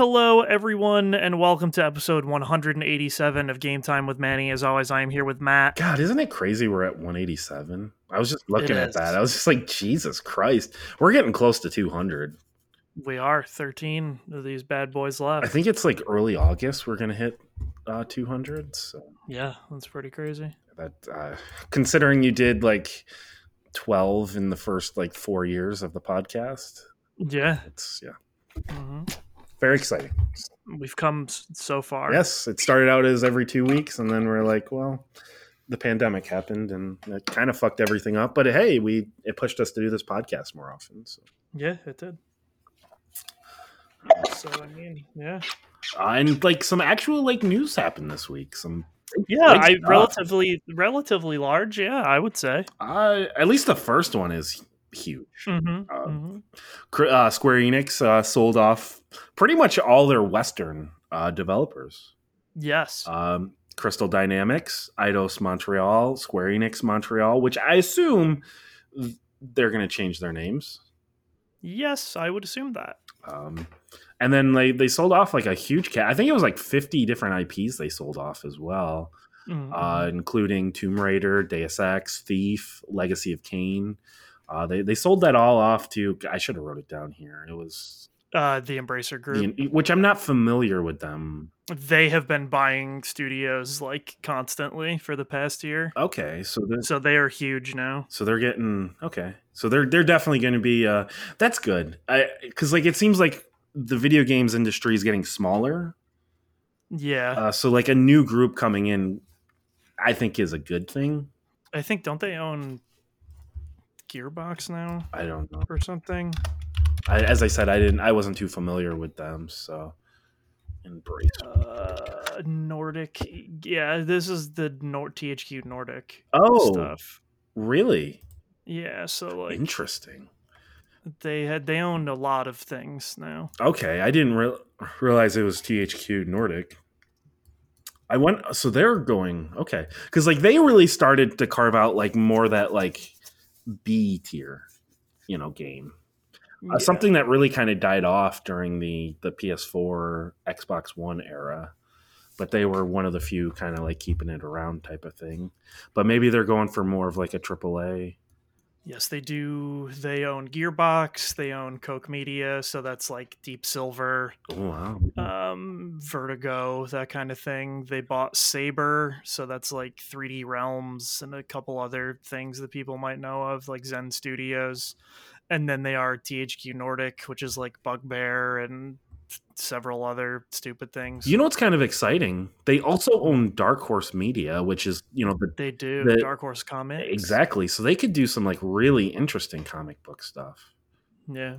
hello, everyone, and welcome to episode 187 of Game Time with Manny. As always, I am here with Matt. God, isn't it crazy we're at 187? I was just looking at that. I was just like, Jesus Christ. We're getting close to 200. We are 13 of these bad boys left. I think it's like early August we're going to hit uh, 200. So yeah, that's pretty crazy. that, uh, considering you did like 12 in the first like four years of the podcast, Yeah, it's, yeah, hmm very exciting. we've come so far. Yes, it started out as every two weeks, and then we're like, well, the pandemic happened and it kind of fucked everything up. But hey, we it pushed us to do this podcast more often. So. Yeah, it did. So I mean, yeah, Uh, and like some actual like news happened this week. Some yeah, I relatively relatively large. Yeah, I would say. uh, at least the first one is huge. hmm Uh, Cr- Uh, Square Enix uh, sold off pretty much all their Western uh, developers. Yes. Um, Crystal Dynamics, Eidos Montreal, Square Enix Montreal, which I assume they're going to change their names. yes, I would assume that. Um, and then they, they sold off like a huge cat. I think it was like 50 different IPs they sold off as well. Mhm. uh, including Tomb Raider, Deus Ex, Thief, Legacy of Kain. Uh, they they sold that all off to. I should have wrote it down here. It was uh, the Embracer Group. the, which I'm not familiar with them. they have been buying studios like constantly for the past year Okay, so so they are huge now so they're getting okay. So they're they're definitely going to be. Uh, that's good. I because like it seems like the video games industry is getting smaller. yeah Uh, so like a new group coming in, I think is a good thing. i think don't they own gearbox now I don't know. or something I, as I said, I didn't. I wasn't too familiar with them. So embrace. uh nordic yeah this is the Nor- thq nordic Oh, stuff really? yeah so like Interesting. they had they owned a lot of things now Okay, I didn't re- realize it was THQ Nordic. I went so they're going okay because like they really started to carve out like more that like B tier, you know, game. Uh, Something that really kind of died off during the the PS4, Xbox One era, but they were one of the few kind of like keeping it around type of thing. But maybe they're going for more of like a AAA. Yes, they do. They own Gearbox. They own Koch Media, so that's like Deep Silver, Oh wow! um, Vertigo, that kind of thing. They bought Saber, so that's like 3D Realms and a couple other things that people might know of, like Zen Studios. And then they are THQ Nordic, which is like Bugbear and several other stupid things. You know what's kind of exciting? They also own Dark Horse Media, which is you know the they do the- Dark Horse Comics. exactly. So they could do some like really interesting comic book stuff. Yeah.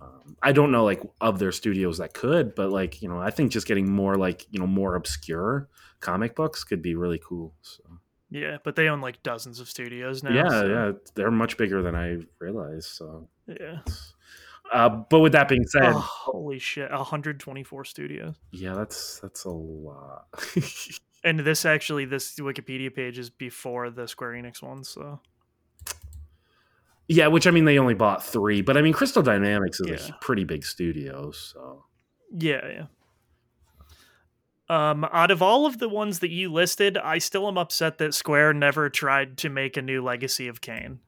Um, I don't know like of their studios that could, but like you know, I think just getting more like you know more obscure comic books could be really cool. So Yeah, but they own like dozens of studios now. yeah, so, yeah, they're much bigger than I realized. So, Yeah. Uh, but with that being said, Oh, holy shit, 124 studios. yeah, that's that's a lot. And this actually, this Wikipedia page is before the Square Enix one, so yeah, which I mean, they only bought three, but I mean, Crystal Dynamics is Yeah. a pretty big studio, so. yeah, yeah. Um, out of all of the ones that you listed, I still am upset that Square never tried to make a new Legacy of Kain.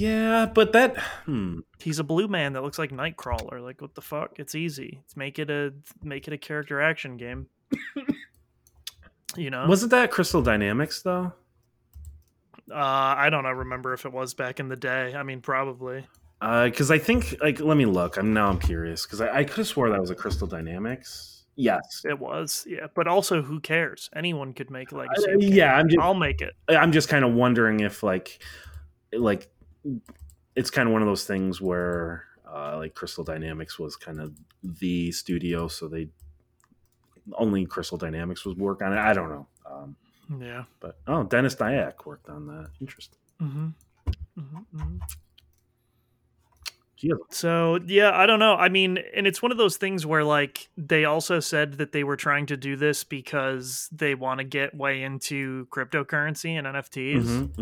Yeah, but that hmm. He's a blue man that looks like Nightcrawler. Like, what the fuck? It's easy. It's make it a make it a character action game. you know, wasn't that Crystal Dynamics though? uh, I don't know. Remember if it was back in the day? I mean, probably. Because I think like let me look. I'm now I'm curious because I, I could have swore that was a Crystal Dynamics. Yes. It was, yeah. But also, who cares? Anyone could make Uh, Legacy. yeah, I'm just I'll make it. I'm just kind of wondering if like like it's kind of one of those things where uh, like Crystal Dynamics was kind of the studio, so they only Crystal Dynamics was work on it. I don't know. Um, Yeah. but oh, Denis Dyack worked on that. Interesting. Mm-hmm. hmm hmm He has So yeah, I don't know. I mean, and it's one of those things where like they also said that they were trying to do this because they want to get way into cryptocurrency and NFTs.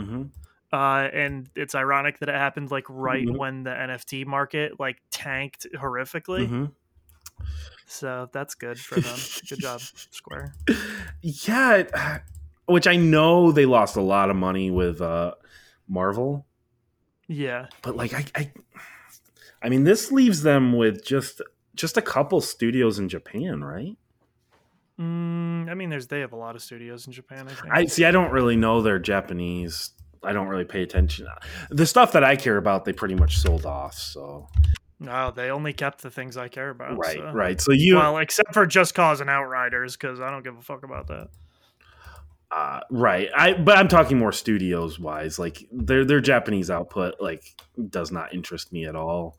Uh, and it's ironic that it happened like right Mhm. when the NFT market like tanked horrifically. Mhm. So that's good for them. good job, Square. Yeah, which I know they lost a lot of money with uh, Marvel. Yeah, but like I, I, I mean, this leaves them with just just a couple studios in Japan, right? Mm, I mean, there's they have a lot of studios in Japan. I think. I see. I don't really know their Japanese. I don't really pay attention. The stuff that I care about, they pretty much sold off. So no, they only kept the things I care about. Right, so. right. So you, well, except for Just Cause and Outriders, because I don't give a fuck about that. Uh, right. I but I'm talking more studios wise. Like their their Japanese output like does not interest me at all.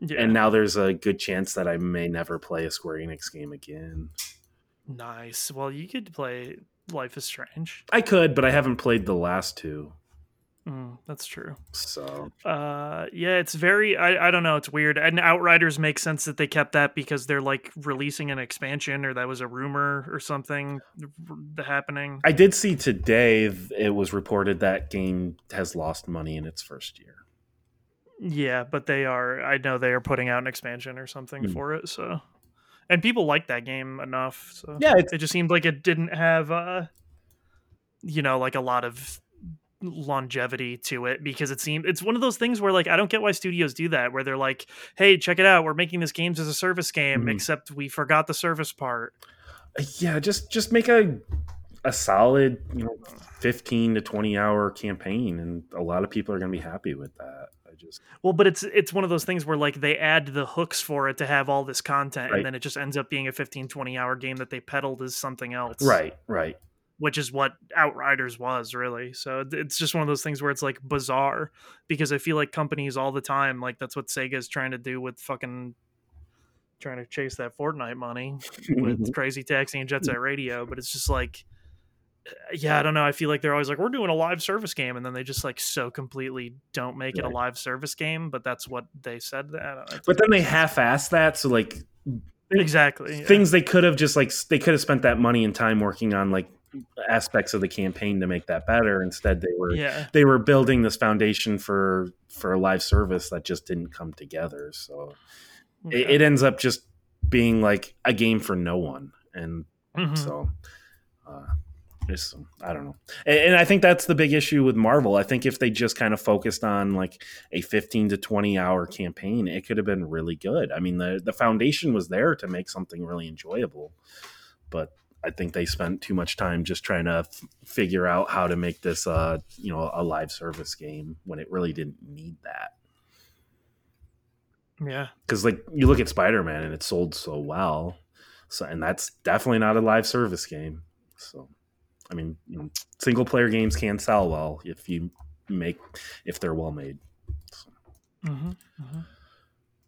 Yeah. And now there's a good chance that I may never play a Square Enix game again. Nice. Well, you could play Life is Strange. I could, but I haven't played the last two. Mm, that's true. So, uh, yeah, it's very. I, I don't know. It's weird. And Outriders makes sense that they kept that because they're like releasing an expansion, or that was a rumor or something happening. I did see today it was reported that game has lost money in its first year. Yeah, but they are. I know they are putting out an expansion or something mm. for it. So, and people like that game enough. So yeah, it just seemed like it didn't have, uh, you know, like a lot of longevity to it because it seemed it's one of those things where like I don't get why studios do that where they're like, "Hey, check it out, we're making this games as a service game, mm-hmm. except we forgot the service part." Uh, yeah, just just make a a solid, you know, 15 to 20 hour campaign and a lot of people are going to be happy with that. I just Well, but it's it's one of those things where like they add the hooks for it to have all this content right. and then it just ends up being a 15 20 hour game that they peddled as something else. Right, right which is what Outriders was really. So it's just one of those things where it's like bizarre because I feel like companies all the time, like that's what Sega is trying to do with fucking trying to chase that Fortnite money with mm-hmm. Crazy Taxi and Jet mm. Set Radio. But it's just like, uh, yeah, I don't know. I feel like they're always like, we're doing a live service game, and then they just like so completely don't make right. it a live service game. But that's what they said. That uh, but then they half-ass that, so like exactly things yeah. they could have just like they could have spent that money and time working on like aspects of the campaign to make that better. Instead, they were yeah. they were building this foundation for for a live service that just didn't come together. So it, it, ends up just being like a game for no one, and mm-hmm. so. Uh, just, I don't know, and, and, I think that's the big issue with Marvel. I think if they just kind of focused on like a fifteen to twenty hour campaign, it could have been really good. I mean, the the foundation was there to make something really enjoyable, but I think they spent too much time just trying to f- figure out how to make this, uh, you know, a live service game when it really didn't need that. Yeah, because like you look at Spider Man and it sold so well, so and that's definitely not a live service game. So, I mean, you know, single player games can sell well if you make if they're well made. So, mm-hmm, mm-hmm.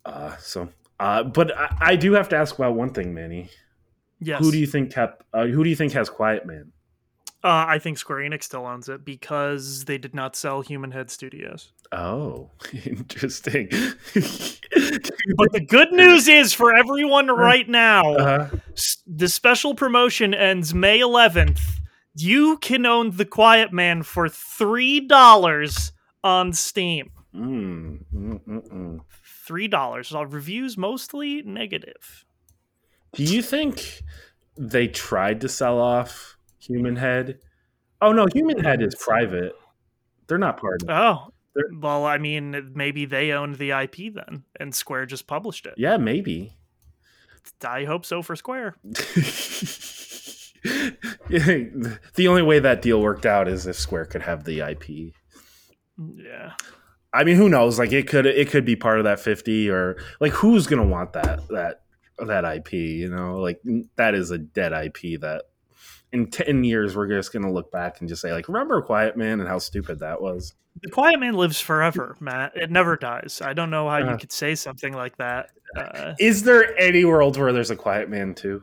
Uh, so uh, but I, I do have to ask about one thing, Manny. Yes. Who do you think kept? Uh, who do you think has Quiet Man? Uh, I think Square Enix still owns it because they did not sell Human Head Studios. Oh, interesting. but the good news is for everyone uh-huh. right now, uh-huh. the special promotion ends May 11th. You can own The Quiet Man for $3 on Steam. Mm, $3. Reviews mostly negative. Do you think they tried to sell off Human Head? Oh no, Human Head is private. They're not part of it. Oh. They're... Well, I mean, maybe they owned the IP then, and Square just published it. Yeah, maybe. I hope so for Square. the only way that deal worked out is if Square could have the IP. Yeah. I mean, who knows? Like it could it could be part of that 50 or like who's going to want that that that IP. You know, like that is a dead IP that in 10 years we're just going to look back and just say like remember quiet man and how stupid that was? The quiet man lives forever matt. It never dies. I don't know how uh, you uh-huh. could say something like that uh, is there any world where there's a quiet man too?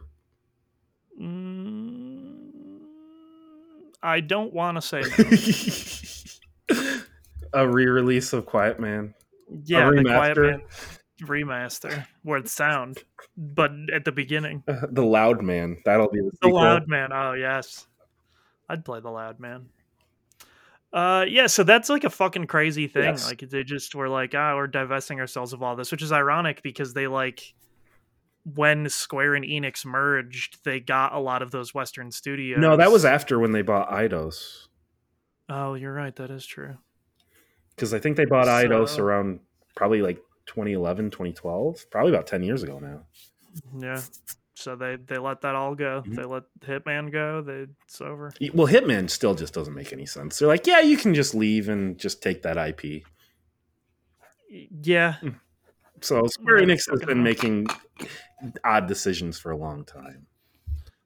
Mm, i don't want to say no. a re-release of quiet man? Yeah the quiet man remaster worth sound, but at the beginning. the Loud Man. That'll be the, the Loud Man. Oh yes, I'd play the Loud Man. Uh, yeah, so that's like a fucking crazy thing. Yes. Like they just were like, ah, we're divesting ourselves of all this, which is ironic because they like when Square and Enix merged, they got a lot of those Western studios. No, that was after when they bought Eidos. Oh, you're right. That is true. Because I think they bought So- around probably like 2011, 2012, probably about 10 years ago now. Yeah. So they they let that all go. Mhm. They let Hitman go. They it's over. Well, Hitman still just doesn't make any sense. They're like, yeah, you can just leave and just take that IP. Yeah. So Square Enix has been making odd decisions for a long time.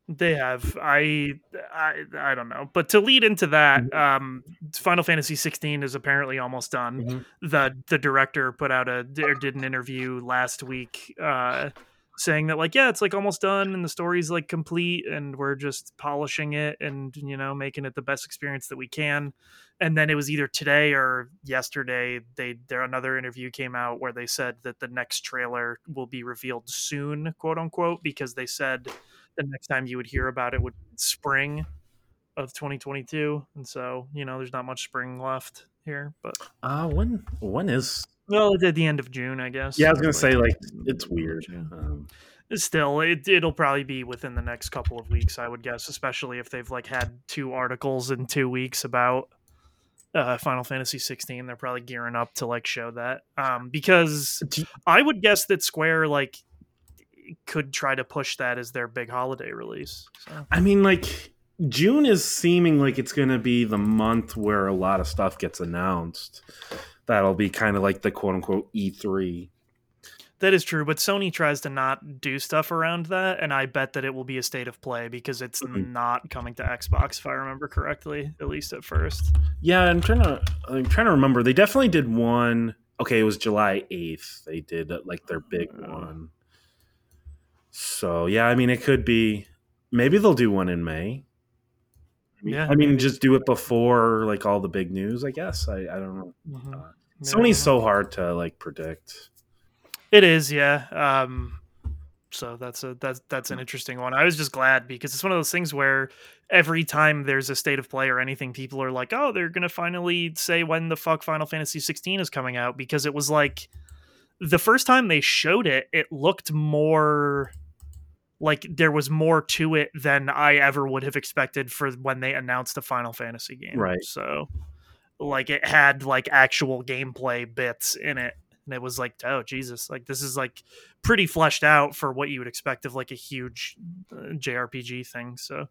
They have. I, I I don't know. But to lead into that, Mhm. um, Final Fantasy 16 is apparently almost done. Mhm. The the director put out a or did an interview last week, uh, saying that like yeah, it's like almost done and the story's like complete and we're just polishing it and you know making it the best experience that we can. And then it was either today or yesterday. They there another interview came out where they said that the next trailer will be revealed soon, quote unquote, because they said the next time you would hear about it would be spring of 2022 and so you know there's not much spring left here but Uh, when when is? well it's at the end of june i guess Yeah, I was gonna It's say like it's weird. Um, still it, it'll probably be within the next couple of weeks i would guess especially if they've like had two articles in two weeks about uh final fantasy 16 they're probably gearing up to like show that um because do- i would guess that square like could try to push that as their big holiday release so I mean, like June is seeming like it's gonna be the month where a lot of stuff gets announced. That'll be kind of like the quote unquote E E3. That is true, but Sony tries to not do stuff around that, and I bet that it will be a state of play because it's Mhm. not coming to Xbox, if I remember correctly, at least at first. Yeah, I'm trying to I'm trying to remember. They definitely did one. Okay, it was July 8th. They did like their big Oh. one. So yeah, I mean, it could be. Maybe they'll do one in May. Yeah, I mean, maybe. just do it before like all the big news. I guess. I I don't know. Mhm. Uh, Yeah, Sony's so hard to like predict. It is, yeah. Um, so that's a that's that's an interesting one. I was just glad because it's one of those things where every time there's a state of play or anything, people are like, "Oh, they're gonna finally say when the fuck Final Fantasy 16 is coming out," because it was like the first time they showed it, it looked more like there was more to it than I ever would have expected for when they announced the Final Fantasy game. Right. So, like, it had like actual gameplay bits in it, and it was like, oh Jesus, like this is like pretty fleshed out for what you would expect of like a huge uh, JRPG thing. So.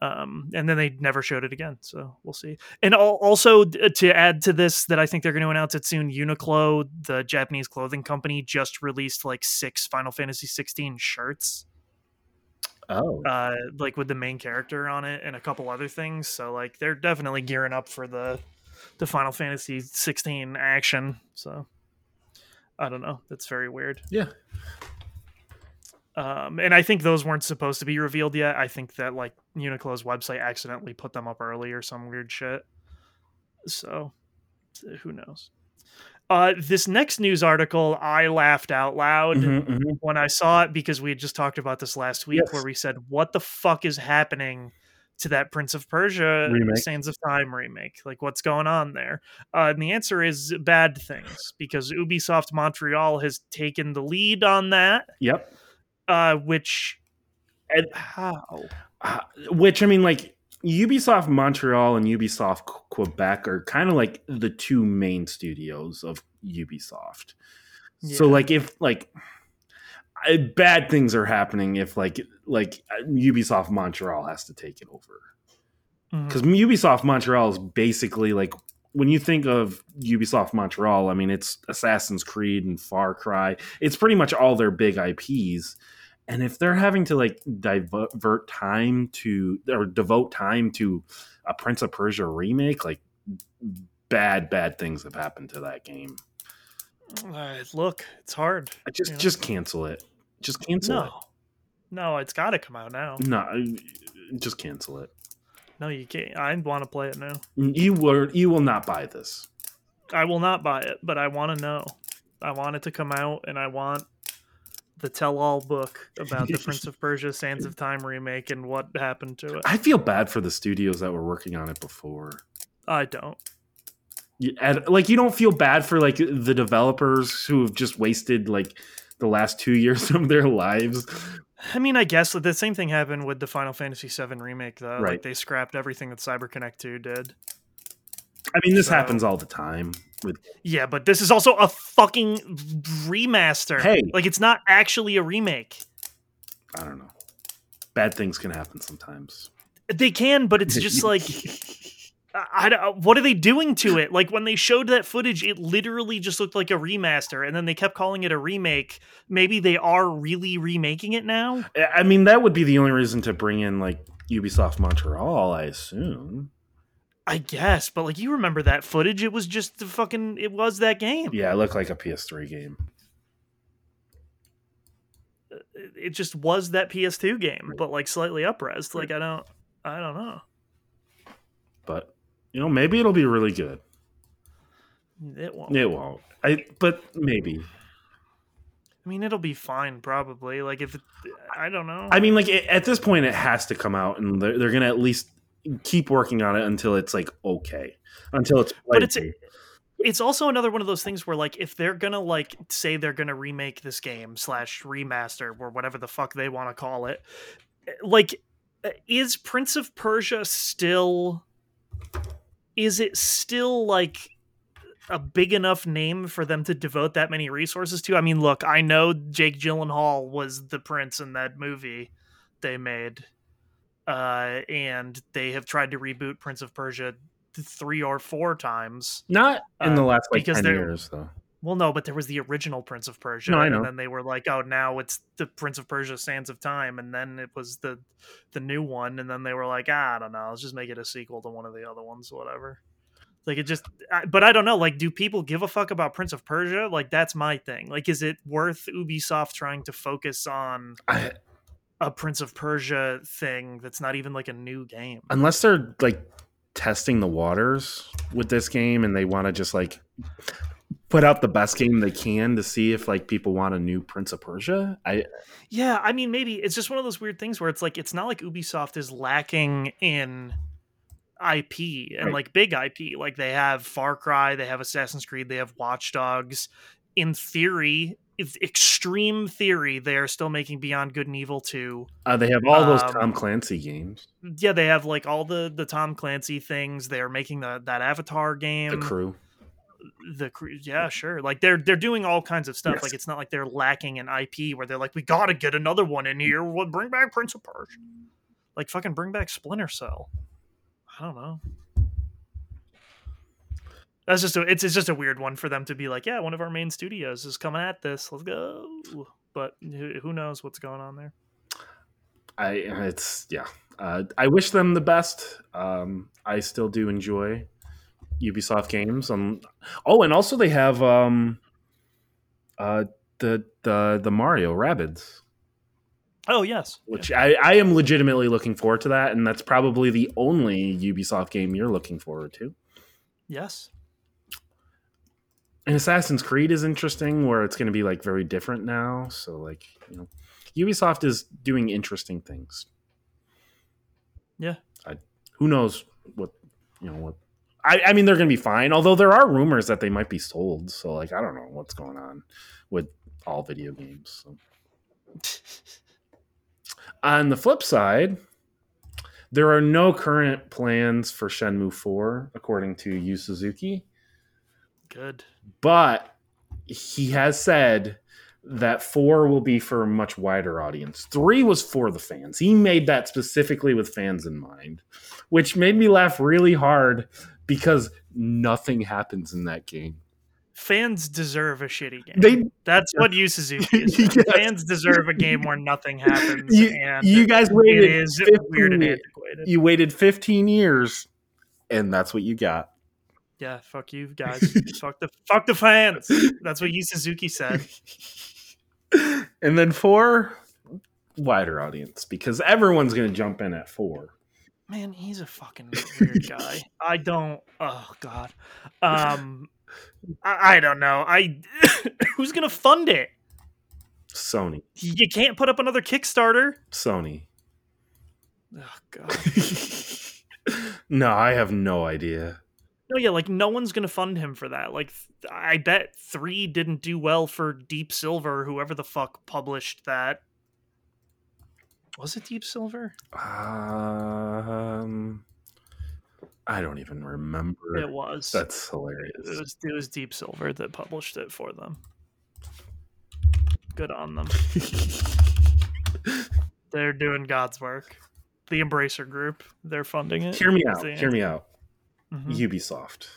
Um, and then they never showed it again, so we'll see. And al- also to add to this, that I think they're going to announce it soon. Uniqlo, the Japanese clothing company, just released like six Final Fantasy 16 shirts Oh, uh like with the main character on it and a couple other things so like they're definitely gearing up for the the final fantasy 16 action so i don't know that's very weird. Yeah. um and i think those weren't supposed to be revealed yet i think that like uniqlo's website accidentally put them up early or some weird shit so who knows uh this next news article i laughed out loud Mhm, mhm. when I saw it because we had just talked about this last week Yes. where we said, What the fuck is happening to that Prince of Persia Remake. Sands of Time remake? Like, what's going on there? Uh, and the answer is bad things because Ubisoft Montreal has taken the lead on that, Yep. uh, which. And- How? Uh, which I mean, like Ubisoft Montreal and Ubisoft Quebec are kind of like the two main studios of Ubisoft. So, like, if like bad things are happening, if like like uh, Ubisoft Montreal has to take it over, Mhm. because Ubisoft Montreal is basically like when you think of Ubisoft Montreal, I mean, it's Assassin's Creed and Far Cry. It's pretty much all their big IPs. And if they're having to like divert time to or devote time to a Prince of Persia remake, like bad, bad things have happened to that game. Uh, look, it's hard. I Just, you know? just cancel it. Just cancel No. No, it's got to come out now. No, just cancel it. No, you can't. I want to play it now. You will, you will not buy this. I will not buy it, but I want to know. I want it to come out, and I want the tell-all book about the Prince of Persia: Sands of Time remake and what happened to it. I feel bad for the studios that were working on it before. I don't. You- and, like you don't feel bad for like the developers who have just wasted like the last two years of their lives. I mean, I guess the same thing happened with the Final Fantasy VII remake, though. Right. Like they scrapped everything that CyberConnect 2 did. I mean, this So- happens all the time with Yeah, but this is also a fucking remaster. Hey. like it's not actually a remake. I don't know. Bad things can happen sometimes. They can, but it's just like I, I don't- what are they doing to it? Like when they showed that footage, it literally just looked like a remaster, and then they kept calling it a remake. Maybe they are really remaking it now. I mean, that would be the only reason to bring in like Ubisoft Montreal, I assume. I guess, but like you remember that footage? It was just the fucking. It was that game. Yeah, it looked like a PS3 game. It just was that PS2 game, but like slightly upres. Like I don't. I don't know. But you know, maybe it'll be really good. It won't. It won't. I but maybe. I mean, it'll be fine, probably. Like if it, I don't know. I mean, like it, at this point, it has to come out, and they're, they're gonna at least keep working on it until it's like okay, until it's. But it's- it's also another one of those things where like if they're gonna like say they're gonna remake this game slash remaster or whatever the fuck they want to call it like is prince of persia still is it still like a big enough name for them to devote that many resources to? I mean look i know jake gyllenhaal was the prince in that movie they made uh and they have tried to reboot prince of persia three or four times not in the uh, last like because ten years though. well, no, but there was the original Prince of Persia, No, I know. and then they were like, "Oh, now it's the Prince of Persia: Sands of Time," and then it was the the new one, and then they were like, ah, "I don't know, let's just make it a sequel to one of the other ones, whatever." Like it just, I, but I don't know. Like, do people give a fuck about Prince of Persia? Like, that's my thing. Like, is it worth Ubisoft trying to focus on I, a Prince of Persia thing that's not even like a new game? unless they're like testing the waters with this game, and they want to just like put out the best game they can to see if like people want a new Prince of Persia. I Yeah, I mean, maybe it's just one of those weird things where it's like it's not like Ubisoft is lacking in IP and Right. like big IP. Like they have Far Cry, they have Assassin's Creed, they have Watch Dogs. In theory, extreme theory, they are still making Beyond Good and Evil 2. uh, they have all those Um, Tom Clancy games. Yeah, they have like all the the Tom Clancy things. They are making the that Avatar game. The crew. the crew yeah sure like they're they're doing all kinds of stuff Yes. like it's not like they're lacking an ip where they're like we gotta get another one in here what bring back prince of persia like fucking bring back splinter cell i don't know that's just a it's, it's just a weird one for them to be like yeah one of our main studios is coming at this let's go but who, who knows what's going on there I it's yeah. Uh, I wish them the best. Um, I still do enjoy Ubisoft games. Um, oh, and also they have um, uh, the the the Mario Rabbids, oh yes which I, I am legitimately looking forward to that, and that's probably the only Ubisoft game you're looking forward to. yes And Assassin's Creed is interesting, where it's going to be like very different now. So like you know, Ubisoft is doing interesting things. Yeah. I, who knows what you know what. I, I mean, they're going to be fine. Although there are rumors that they might be sold. So like, I don't know what's going on with all video games. So. On the flip side, there are no current plans for Shenmue 4, according to Yu Suzuki good but he has said that four will be for a much wider audience. Three was for the fans. He made that specifically with fans in mind, which made me laugh really hard because nothing happens in that game. fans deserve a shitty game They, That's what Yu Suzuki is. Yes. Fans deserve a game where nothing happens, You- and you guys waited. is 15 weird and antiquated. You waited 15 years, and that's what you got. Yeah, fuck you guys. fuck the fuck the fans. That's what Yu Suzuki said. and then four, wider audience because everyone's going to jump in at four. Man, he's a fucking weird guy. I don't. Oh god. Um, I, I don't know. I who's gonna fund it? Sony. You can't put up another Kickstarter. Sony. Oh god. no, I have no idea. No, yeah, like no one's gonna fund him for that. Like, th- I bet three didn't do well for Deep Silver, whoever the fuck published that. Was it Deep Silver? Um, I don't even remember. It was. That's hilarious. It was, it was Deep Silver that published it for them. Good on them. They're doing God's work. The Embracer Group, they're funding it. Hear me out. Hear me out. Mhm. Ubisoft.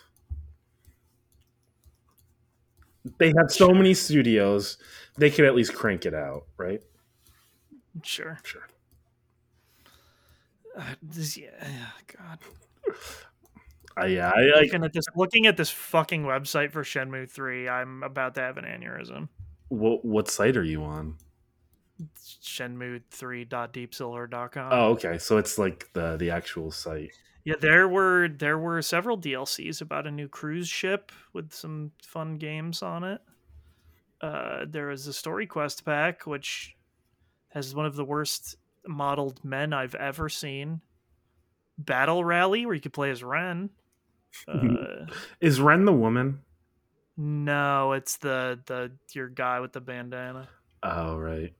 They have so many studios. They could at least crank it out, right? Sure. Sure. Uh, this, yeah, God. I, yeah, I like. Looking at this, looking at this fucking website for Shenmue Three, I'm about to have an aneurysm. What, what site are you on? Shenmue3.deepsilver.com. Oh, okay. So it's like the the actual site. Yeah, there were there were several DLCs about a new cruise ship with some fun games on it. Uh, there was a story quest pack which has one of the worst modeled men I've ever seen. Battle Rally where you could play as Ren. Uh, Is Ren the woman? no, it's the the your guy with the bandana. Oh, right,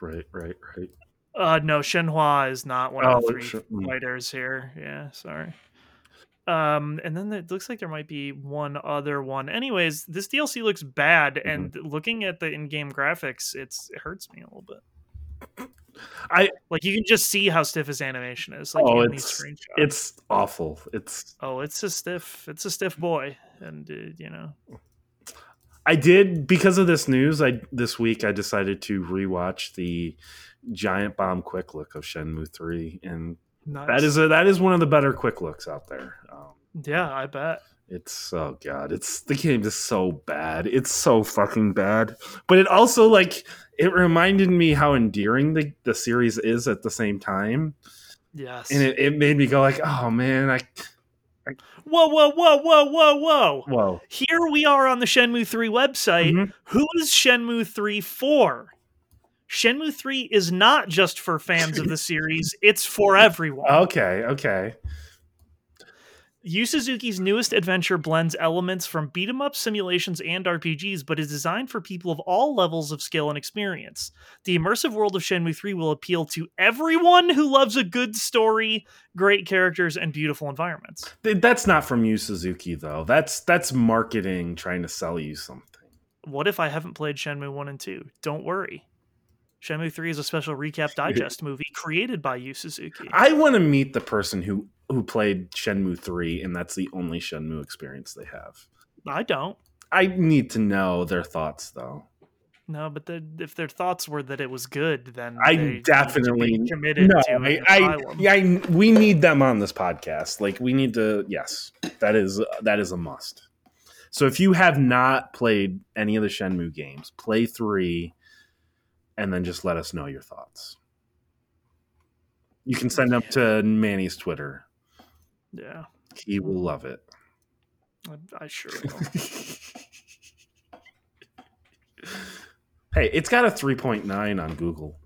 right, right, right. Uh, no, Shenhua is not one of the three sure. Mm. fighters here. Yeah, sorry. Um, and then it looks like there might be one other one. Anyways, this DLC looks bad, Mm-hmm. and looking at the in-game graphics, it's it hurts me a little bit. I- like you can just see how stiff his animation is. Like Oh, in it's-. It's awful. It's. oh, it's a stiff, it's a stiff boy, and uh, you know, I did because of this news. I this week I decided to rewatch the Giant Bomb quick look of Shenmue Three, and nice. that is a, that is one of the better quick looks out there. Um, yeah, I bet. It's oh god, it's the game is so bad. It's so fucking bad. But it also like it reminded me how endearing the, the series is at the same time. Yes. And it, it made me go like, oh man, I whoa, whoa, whoa, whoa, whoa, whoa! whoa. Here we are on the Shenmue 3 website. Mhm. Who is Shenmue 3 for? Shenmue 3 is not just for fans of the series, it's for everyone. Okay, okay. Yu Suzuki's newest adventure blends elements from beat 'em up simulations and RPGs, but is designed for people of all levels of skill and experience. The immersive world of Shenmue 3 will appeal to everyone who loves a good story, great characters, and beautiful environments. That's not from Yu Suzuki though. That's that's marketing trying to sell you something. What if I haven't played Shenmue 1 and 2? Don't worry. Shenmue 3 is a special recap digest movie created by Yu Suzuki. I want to meet the person who who played Shenmue 3 and that's the only Shenmue experience they have. I don't. I need to know their thoughts though. No, but the, if their thoughts were that it was good, then I they need to be definitely committed no. to I, I, yeah, I, we need them on this podcast. Like we need to. Yes, that is that is a must. So if you have not played any of the Shenmue games, play three, and then just let us know your thoughts. You can send them to Manny's Twitter. Yeah, He will love it. I, I sure will. Hey, it's got a 3.9 on Google.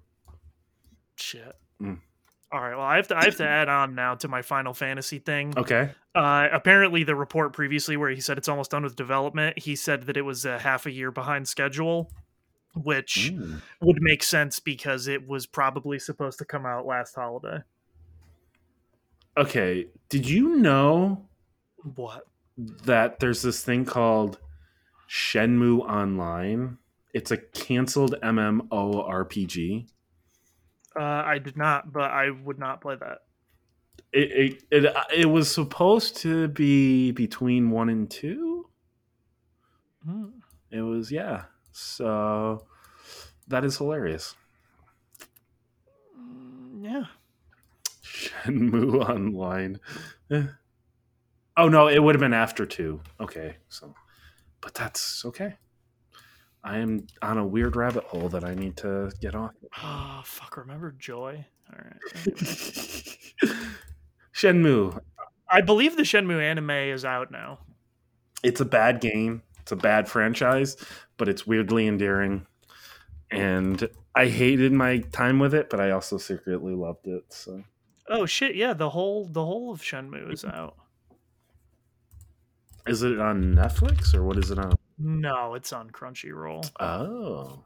Shit. Mm. All right. Well, I have to. I have to add on now to my Final Fantasy thing. Okay. Uh, apparently, the report previously where he said it's almost done with development, he said that it was a half a year behind schedule, which Mm. would make sense because it was probably supposed to come out last holiday. Okay. Did you know What? that there's this thing called Shenmue Online. It's a canceled MMORPG. Uh, I did not, but I would not play that. It, it it it was supposed to be between one and two. Hmm. It was yeah. So that is hilarious. Yeah. Shenmue Online. Eh. Oh no, it would have been after two. Okay, so but that's okay. I am on a weird rabbit hole that I need to get off. Oh fuck! Remember Joy? All right. Anyway. Shenmue. I believe the Shenmue anime is out now. It's a bad game. It's a bad franchise, but it's weirdly endearing. And I hated my time with it, but I also secretly loved it. So Oh shit! Yeah, the whole the whole of Shenmue is out. Is it on Netflix or what is it on? No, it's on Crunchyroll. Oh.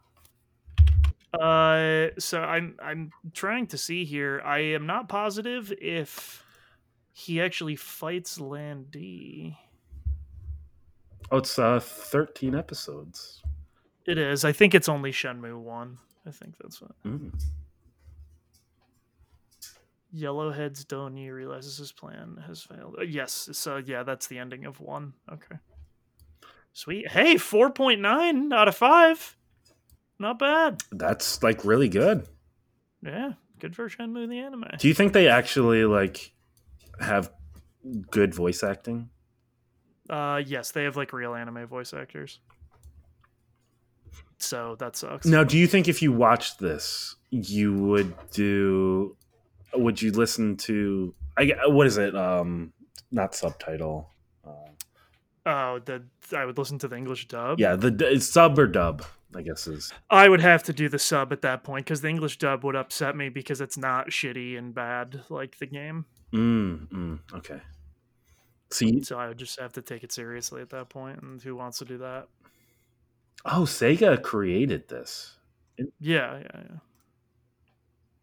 Uh, so I'm I'm trying to see here. I am not positive if he actually fights Lan Di. Oh, it's uh 13 episodes. It is. I think it's only Shenmue one. I think that's what. Mm. Yellowhead's Dou Niu realizes his plan has failed. Uh, yes, so yeah, that's the ending of one. Okay. Sweet. Hey, 4.9 out of 5. Not bad. That's like really good. Yeah, good for Shenmue the anime. Do you think they actually like have good voice acting? Uh yes, they have like real anime voice actors. So that sucks. Now, do you think if you watched this, you would do? Would you listen to? I what is it? Um, not subtitle. Uh, Oh, the I would listen to the English dub. yeah, the d- sub or dub. I guess is I would have to do the sub at that point because the English dub would upset me because it's not shitty and bad like the game. mm, mm, okay. See, So I would just have to take it seriously at that point. And who wants to do that? oh, Sega created this. Yeah, yeah, yeah.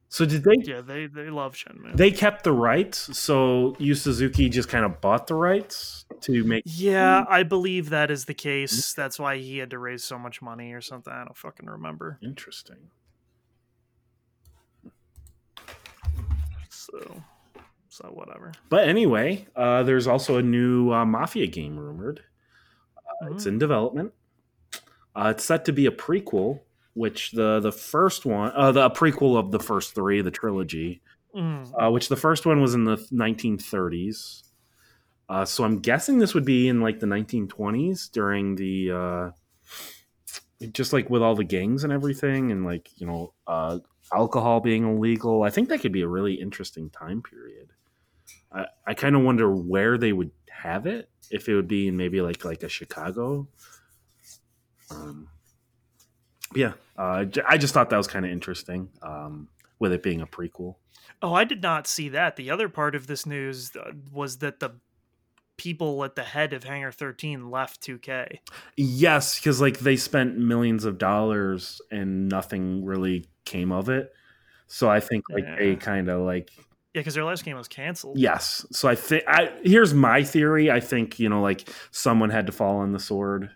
So did they? Yeah, they they love Shenmue. They kept the rights. So Yu Suzuki just kind of bought the rights to make. yeah, hmm. I believe that is the case. That's why he had to raise so much money or something. I don't fucking remember. Interesting. So, so whatever. But anyway, uh, there's also a new uh, Mafia game rumored. Uh, It's Mm. in development. Uh, it's set to be a prequel, which the the first one, uh, the a prequel of the first three, the trilogy, Mm. uh, which the first one was in the 1930s. Uh, so I'm guessing this would be in like the 1920s during the, uh, just like with all the gangs and everything, and like you know, uh, alcohol being illegal. I think that could be a really interesting time period. I, I kind of wonder where they would have it. If it would be in maybe like like a Chicago. Um, yeah, uh, j- I just thought that was kind of interesting. Um, with it being a prequel. Oh, I did not see that. The other part of this news uh, was that the people at the head of Hangar 13 left 2K. Yes, because like they spent millions of dollars and nothing really came of it. So I think like they kind of like Yeah, because their last game was canceled. yes. So I think I here's my theory. I think you know like someone had to fall on the sword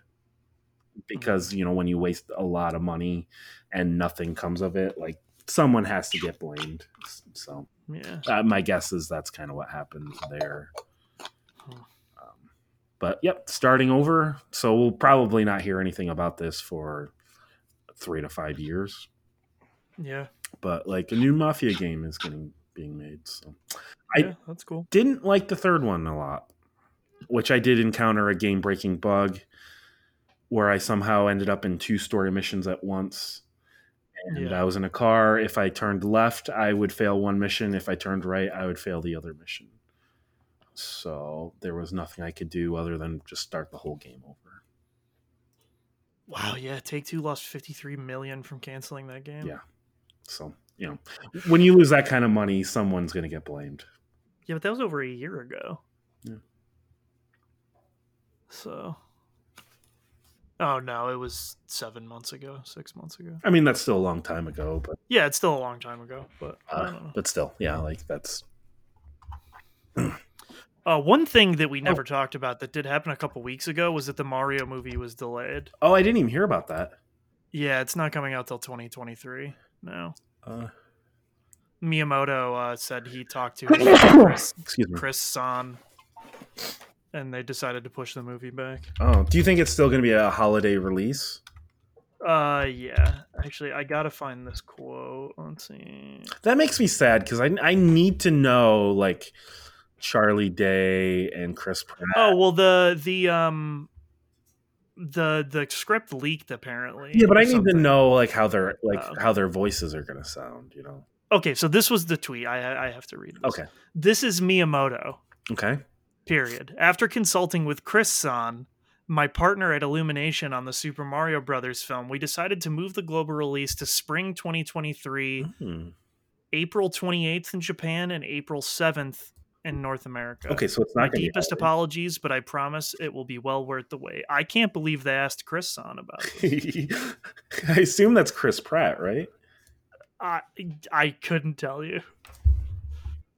because you know when you waste a lot of money and nothing comes of it, like someone has to get blamed. So Yeah. uh, my guess is that's kind of what happened there. Um, but yep, starting over. So we'll probably not hear anything about this for three to five years. Yeah. But like a new Mafia game is getting being made. So I- yeah, that's cool. didn't like the third one a lot, which I did encounter a game breaking bug where I somehow ended up in two story missions at once. And Yeah. I was in a car. If I turned left, I would fail one mission. If I turned right, I would fail the other mission. So there was nothing I could do other than just start the whole game over. Wow, yeah, Take Two lost 53 million from canceling that game. Yeah. So, you know, when you lose that kind of money, someone's going to get blamed. Yeah, but that was over a year ago. Yeah. So. Oh no, it was seven months ago, six months ago. I mean, that's still a long time ago, but Yeah, it's still a long time ago, but I uh, don't know. but still, yeah, like that's Uh, one thing that we Oh. never talked about that did happen a couple weeks ago was that the Mario movie was delayed. Oh, I didn't even hear about that. Yeah, it's not coming out till 2023. No. Uh, Miyamoto uh, said he talked to Chris, excuse me. Chris San, and they decided to push the movie back. Oh, do you think it's still going to be a holiday release? Uh, yeah. Actually, I gotta find this quote. Let's see. That makes me sad because I I need to know like Charlie Day and Chris Pratt. Oh well, the the um the the script leaked apparently. yeah, but I need to know like how their like Oh. how their voices are going to sound. You know. Okay, so this was the tweet. I I have to read. This. Okay. This is Miyamoto. Okay. Period. After consulting with Chris San, my partner at Illumination on the Super Mario Brothers film, we decided to move the global release to spring 2023, Hmm. April 28th in Japan and April 7th in North America. Okay, so it's My not be deepest apologies, but I promise it will be well worth the wait. I can't believe they asked Chris on about this. I assume that's Chris Pratt, right? I I couldn't tell you.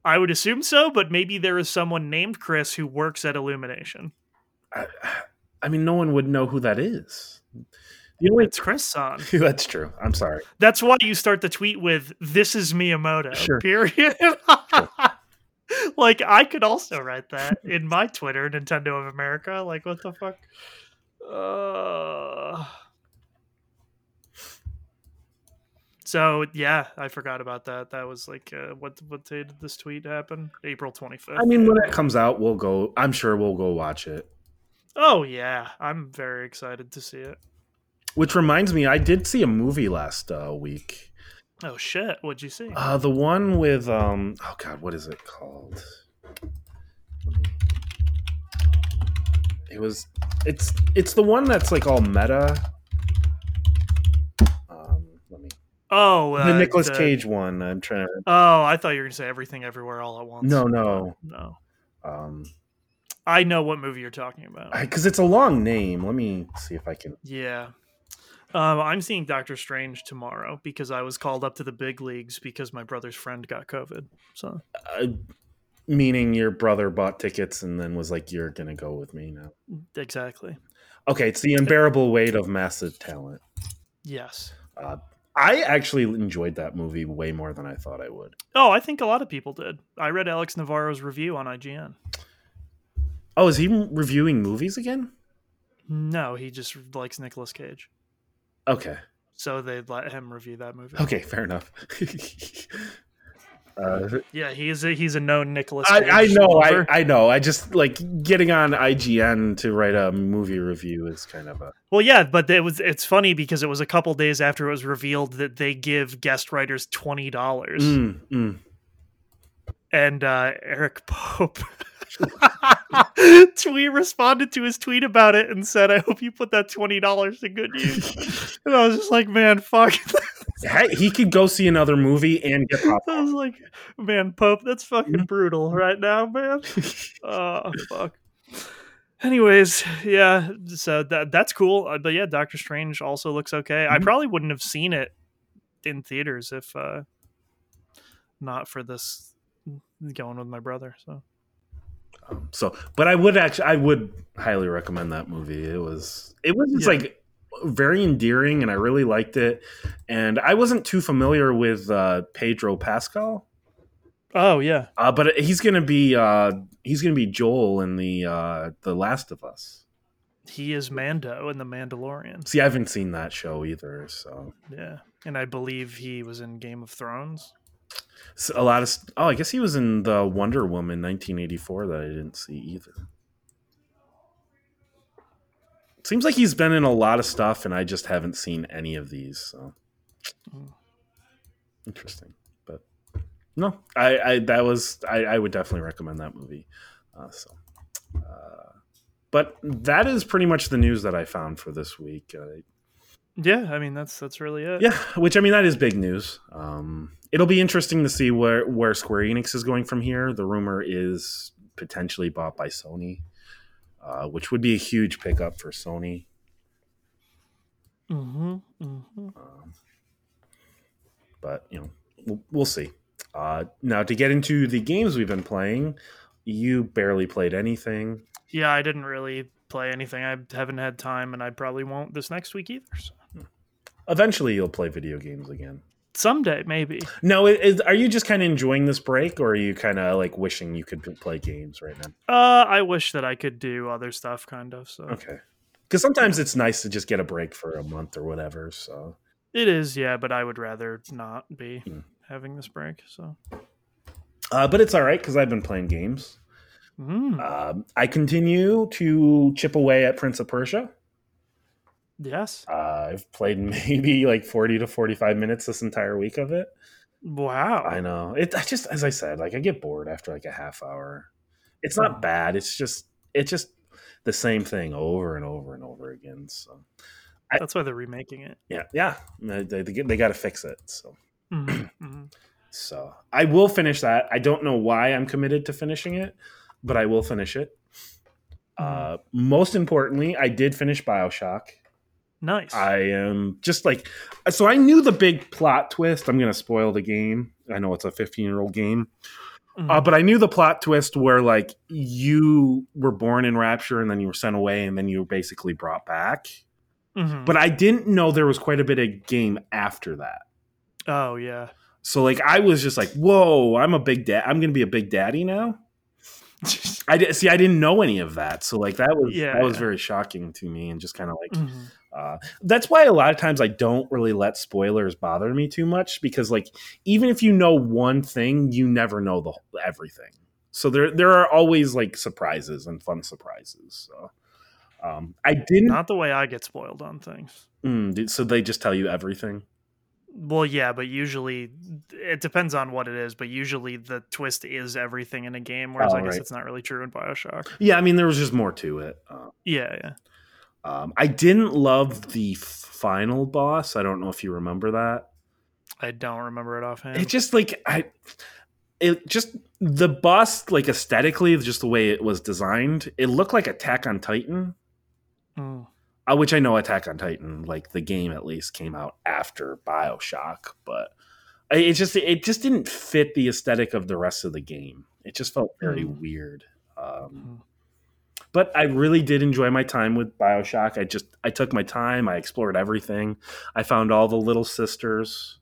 I would assume so, but maybe there is someone named Chris who works at Illumination. I, I mean, no one would know who that is. You know, It's Chris Son. that's true. I'm sorry. That's why you start the tweet with "This is Miyamoto." Sure. Period. like I could also write that in my Twitter, Nintendo of America. Like what the fuck? Uh... So yeah, I forgot about that. That was like uh, what what day did this tweet happen? April twenty fifth. I mean, when it comes out, we'll go. I'm sure we'll go watch it. oh yeah, I'm very excited to see it. Which reminds me, I did see a movie last uh, week. Oh shit, what'd you see? Uh, the one with um. Oh God, what is it called? It was. It's it's the one that's like all meta. Um, let me. oh, uh, The Nicolas the- Cage one. I'm trying to. Oh, I thought you were gonna say everything everywhere all at once. No, no. no. Um, I know what movie you're talking about. because it's a long name. Let me see if I can. Yeah. Um, I'm seeing Doctor Strange tomorrow because I was called up to the big leagues because my brother's friend got COVID. So Uh, meaning your brother bought tickets and then was like, "You're gonna go with me now." exactly. Okay, it's the unbearable weight of massive talent. Yes. Uh, I actually enjoyed that movie way more than I thought I would. Oh, I think a lot of people did. I read Alex Navarro's review on IGN. Oh, is he reviewing movies again? No, he just likes Nicolas Cage. Okay, So they let him review that movie. okay, fair enough. uh, Yeah, he's a he's a known Nicolas I, I know, I. I know. I just like getting on IGN to write a movie review is kind of a Well, yeah, but it was it's funny because it was a couple days after it was revealed that they give guest writers twenty dollars. Mm, mm. And uh, Eric Pope tweet responded to his tweet about it and said, "I hope you put that twenty dollars to good use." and I was just like, "Man, fuck." Hey, he could go see another movie and get I was like, "Man, Pope, that's fucking brutal right now, man." Oh fuck. Anyways, yeah, so that that's cool. Uh, But yeah, Doctor Strange also looks okay. I Mhm. probably wouldn't have seen it in theaters if uh not for this going with my brother. So Um, so, but I would actually, I would highly recommend that movie. It was, it was just Yeah. like very endearing, and I really liked it. And I wasn't too familiar with uh, Pedro Pascal, Oh yeah. uh, but he's gonna be, uh, he's gonna be Joel in the uh, the Last of Us. He is Mando in The Mandalorian. See, I haven't seen that show either, so. Yeah. And I believe he was in Game of Thrones. So a lot of oh, I guess he was in the Wonder Woman 1984 that I didn't see either. Seems like he's been in a lot of stuff, and I just haven't seen any of these. So Mm. interesting, but no, I, I that was I, I would definitely recommend that movie. Uh, so, uh, but that is pretty much the news that I found for this week. Uh, Yeah, I mean that's that's really it. yeah, which I mean that is big news. Um, it'll be interesting to see where where Square Enix is going from here. The rumor is potentially bought by Sony, uh, which would be a huge pickup for Sony. Mm-hmm, mm-hmm. Um, but you know, we'll, we'll see. Uh, now to get into the games we've been playing, you barely played anything. Yeah, I didn't really play anything. I haven't had time, and I probably won't this next week either. So. Eventually, you'll play video games again. Someday, maybe. No, is, are you just kind of enjoying this break, or are you kind of like wishing you could play games right now? Uh, I wish that I could do other stuff, kind of. So Okay. Because sometimes it's nice to just get a break for a month or whatever. So it is, yeah. But I would rather not be Hmm. having this break. So Uh, but it's all right because I've been playing games. Mm, Um, I continue to chip away at Prince of Persia. Yes. Uh, I've played maybe like forty to forty-five minutes this entire week of it. Wow. I know it. I just, as I said, like I get bored after like a half hour. It's not Oh. bad. It's just, it's just the same thing over and over and over again. So That's why they're remaking it. yeah, yeah, they, they, they got to fix it. So Mhm, mhm. So I will finish that. I don't know why I'm committed to finishing it, but I will finish it. Uh, most importantly, I did finish Bioshock. Nice. I am just like, so I knew the big plot twist. I'm going to spoil the game. I know it's a 15 year old game. Mhm. Uh, but I knew the plot twist where like you were born in Rapture and then you were sent away and then you were basically brought back. Mhm. But I didn't know there was quite a bit of game after that. oh yeah. So like I was just like, whoa, I'm a big dad. I'm gonna be a big daddy now. I did see. I didn't know any of that. So like that was Yeah, that was very shocking to me and just kind of like Mhm. Uh, that's why a lot of times I don't really let spoilers bother me too much because like even if you know one thing, you never know the whole- everything. So there there are always like surprises and fun surprises. So um, I didn't. Not the way I get spoiled on things. Mm, so they just tell you everything. Well, yeah, but usually it depends on what it is. But usually the twist is everything in a game, whereas Oh, I guess right. it's not really true in Bioshock. Yeah, I mean there was just more to it. Uh, Yeah, yeah. Um, I didn't love the final boss. I don't know if you remember that. I don't remember it offhand. it just like i it just the boss like aesthetically just the way it was designed it looked like attack on titan Mm. uh, which i know attack on titan like the game at least came out after bioshock but I- it just it just didn't fit the aesthetic of the rest of the game it just felt very Mm. weird um, Mhm. But i really did enjoy my time with bioshock i just i took my time i explored everything i found all the little sisters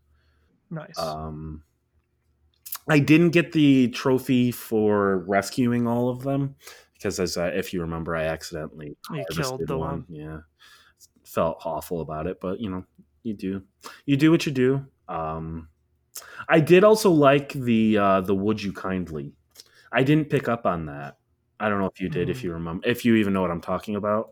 Nice. um, I didn't get the trophy for rescuing all of them because, as I, if you remember, I accidentally You killed the one. Yeah, felt awful about it, but you know, you do, you do what you do. Um, I did also like the uh, the "Would you kindly." I didn't pick up on that. I don't know if you did. If Mm. you remember, if you even know what I'm talking about.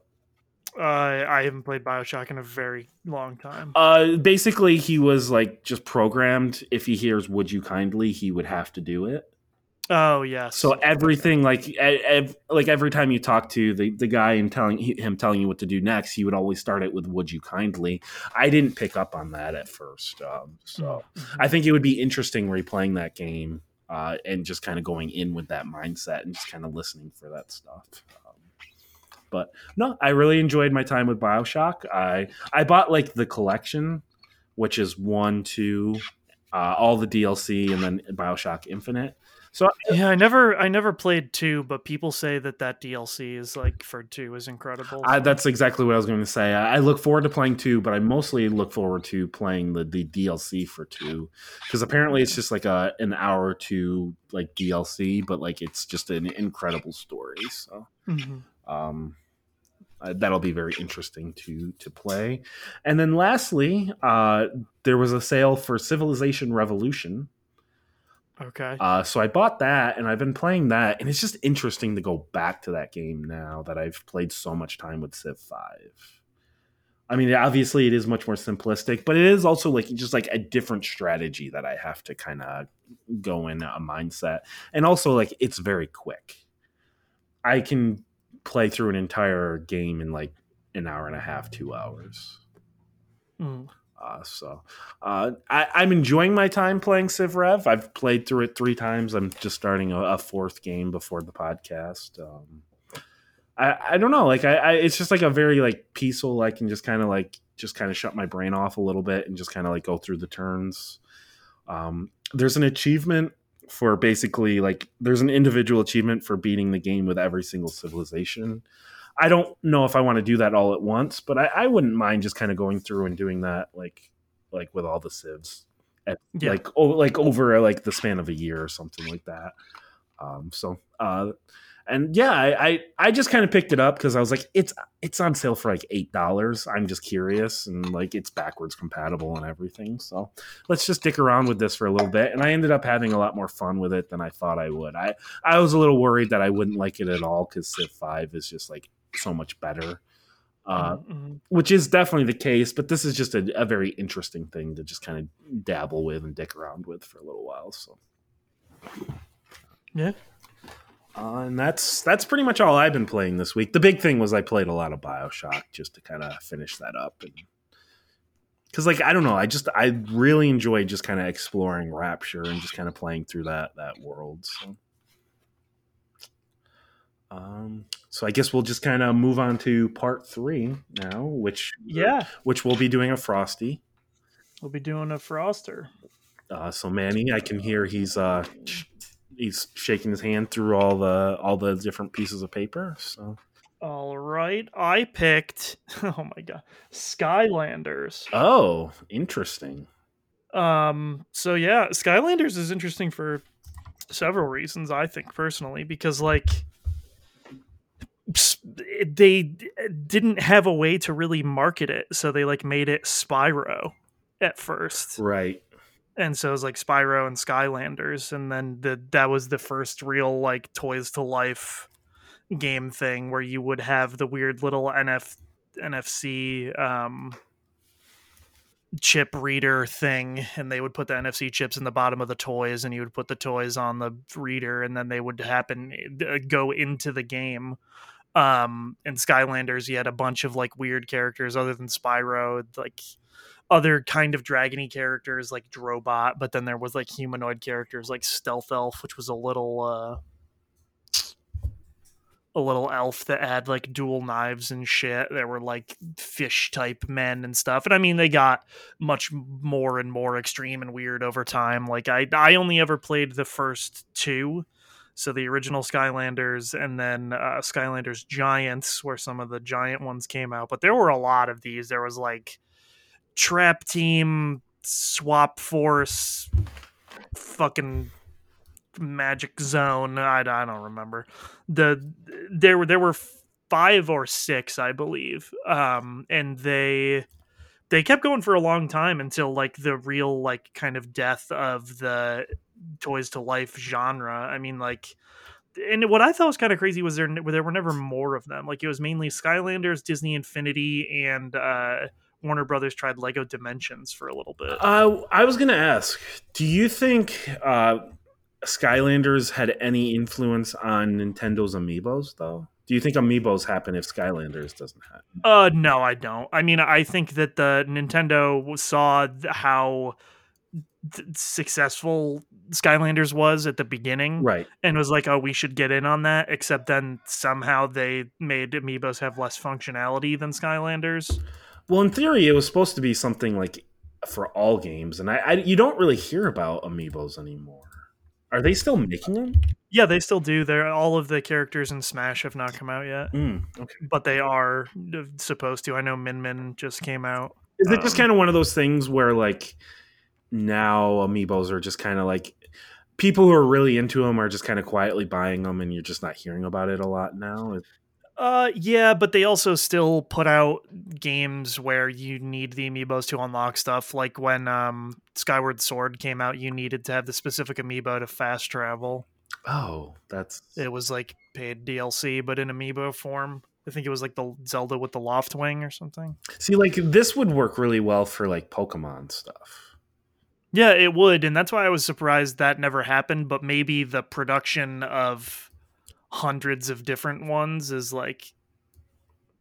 Uh, I haven't played Bioshock in a very long time. Uh, basically, he was like just programmed. If he hears "Would you kindly," he would have to do it. oh yes. So everything, like, ev- like every time you talk to the, the guy and telling him telling you what to do next, he would always start it with "Would you kindly." I didn't pick up on that at first, um, so Mhm. I think it would be interesting replaying that game uh, and just kind of going in with that mindset and just kind of listening for that stuff. Um, but no, I really enjoyed my time with Bioshock. I I bought like the collection, which is one, two, uh, all the DLC, and then Bioshock Infinite. So Yeah, I never, I never played two, but people say that that DLC is like for two is incredible. I, that's exactly what I was going to say. I, I look forward to playing two, but I mostly look forward to playing the, the DLC for two because apparently it's just like a an hour or two like DLC, but like it's just an incredible story. So Mhm. um, uh, that'll be very interesting to to play. And then lastly, uh, there was a sale for Civilization Revolution. Okay. Uh, so I bought that, and I've been playing that, and it's just interesting to go back to that game now that I've played so much time with Civ Five. I mean, obviously, it is much more simplistic, but it is also like just like a different strategy that I have to kind of go in a mindset, and also like it's very quick. I can play through an entire game in like an hour and a half, two hours. Mm. Uh, so uh, I, I'm enjoying my time playing Civ Rev. I've played through it three times. I'm just starting a, a fourth game before the podcast. Um, I, I don't know. Like I, I, it's just like a very like peaceful. I can just kind of like just kind of shut my brain off a little bit and just kind of like go through the turns. Um, there's an achievement for basically like there's an individual achievement for beating the game with every single civilization. I don't know if I want to do that all at once, but I, I wouldn't mind just kind of going through and doing that like like with all the civs, at, Yeah. like oh, like over like the span of a year or something like that. Um, so uh, and yeah, I I, I just kind of picked it up because I was like, it's it's on sale for like eight dollars. I'm just curious and like it's backwards compatible and everything. So let's just stick around with this for a little bit. And I ended up having a lot more fun with it than I thought I would. I I was a little worried that I wouldn't like it at all because Civ Five is just like so much better. Uh, Mhm. which is definitely the case, but this is just a, a very interesting thing to just kind of dabble with and dick around with for a little while. So, Yeah. uh, and that's that's pretty much all I've been playing this week. The big thing was I played a lot of Bioshock just to kind of finish that up and because like I don't know, I just I really enjoy just kind of exploring Rapture and just kind of playing through that that world. So. Um, so I guess we'll just kind of move on to part three now, which Yeah, which we'll be doing a frosty. we'll be doing a Froster. Uh, so Manny, I can hear he's uh sh- he's shaking his hand through all the all the different pieces of paper. So All right, I picked. Oh my god, Skylanders. oh, interesting. Um. So yeah, Skylanders is interesting for several reasons. I think personally, because like they didn't have a way to really market it, so they like made it Spyro at first, Right. and so it was like Spyro and Skylanders, and then the that was the first real like Toys to Life game thing where you would have the weird little NF NFC um chip reader thing and they would put the NFC chips in the bottom of the toys and you would put the toys on the reader and then they would happen uh, go into the game um in Skylanders you had a bunch of like weird characters other than Spyro like other kind of dragony characters like Drobot but then there was like humanoid characters like Stealth Elf which was a little uh a little elf that had like dual knives and shit. There were like fish type men and stuff. And I mean, they got much more and more extreme and weird over time. Like I, I only ever played the first two, so the original Skylanders and then uh, Skylanders Giants, where some of the giant ones came out. But there were a lot of these. There was like Trap Team, Swap Force, fucking Magic Zone. I, I don't remember the there were there were five or six, I believe, um, and they they kept going for a long time until like the real like kind of death of the toys to life genre. I mean, like. And what I thought was kind of crazy was there there were never more of them. Like it was mainly Skylanders, Disney Infinity, and uh, Warner Brothers tried Lego Dimensions for a little bit. Uh, I was gonna ask, do you think uh, Skylanders had any influence on Nintendo's amiibos, though? Do you think amiibos happen if Skylanders doesn't happen? Uh, no, I don't. I mean, I think that the Nintendo saw how successful Skylanders was at the beginning, Right. and was like, "Oh, we should get in on that." Except then somehow they made amiibos have less functionality than Skylanders. Well, in theory, it was supposed to be something like for all games, and I, I you don't really hear about amiibos anymore. Are they still making them? Yeah, they still do. They're all of the characters in Smash have not come out yet, Mm, okay. but they are uh, supposed to. I know Min Min just came out. Is it just Um, kind of one of those things where like now amiibos are just kind of like people who are really into them are just kind of quietly buying them, and you're just not hearing about it a lot now? Uh, yeah, but they also still put out games where you need the amiibos to unlock stuff. Like when um Skyward Sword came out, you needed to have the specific amiibo to fast travel. Oh, that's It was like paid DLC, but in amiibo form. I think it was like the Zelda with the Loftwing or something. see like this would work really well for like Pokemon stuff. Yeah, it would, and that's why I was surprised that never happened. But maybe the production of hundreds of different ones is like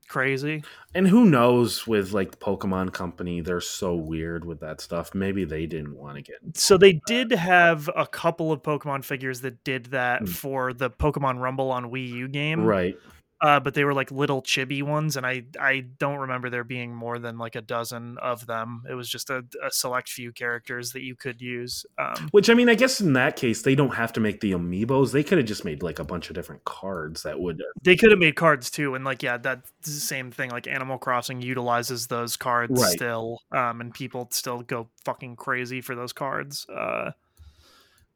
crazy. And who knows with like the Pokemon company, they're so weird with that stuff. Maybe they didn't want to get So they did have a couple of Pokemon figures that did that Mm. for the Pokemon Rumble on Wii U game, right. Uh, but they were like little chibi ones, and I I don't remember there being more than like a dozen of them. It was just a, a select few characters that you could use. Um, Which I mean, I guess in that case, they don't have to make the amiibos. They could have just made like a bunch of different cards that would. they could have made cards too, and like yeah, that's the same thing. Like Animal Crossing utilizes those cards Right. still, um, and people still go fucking crazy for those cards. Uh,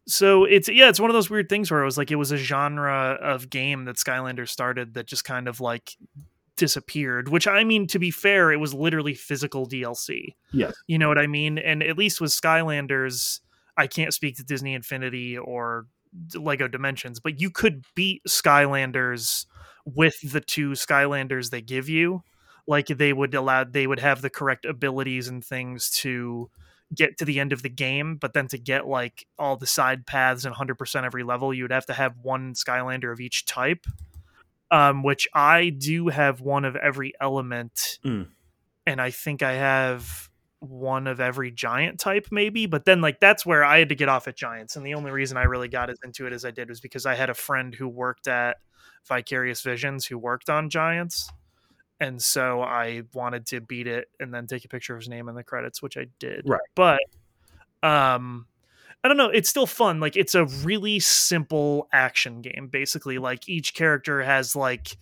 so it's yeah, it's one of those weird things where it was like it was a genre of game that Skylanders started that just kind of like disappeared. Which I mean, to be fair, it was literally physical DLC. Yes. You know what I mean? And at least with Skylanders, I can't speak to Disney Infinity or Lego Dimensions, but you could beat Skylanders with the two Skylanders they give you. Like they would allow, they would have the correct abilities and things to get to the end of the game, but then to get like all the side paths and 100% every level, you would have to have one Skylander of each type. Um, which I do have one of every element, Mm. and I think I have one of every giant type maybe but then like that's where i had to get off at giants and the only reason i really got as into it as i did was because i had a friend who worked at vicarious visions who worked on giants and so i wanted to beat it and then take a picture of his name in the credits which i did Right. but um i don't know it's still fun like it's a really simple action game basically like each character has like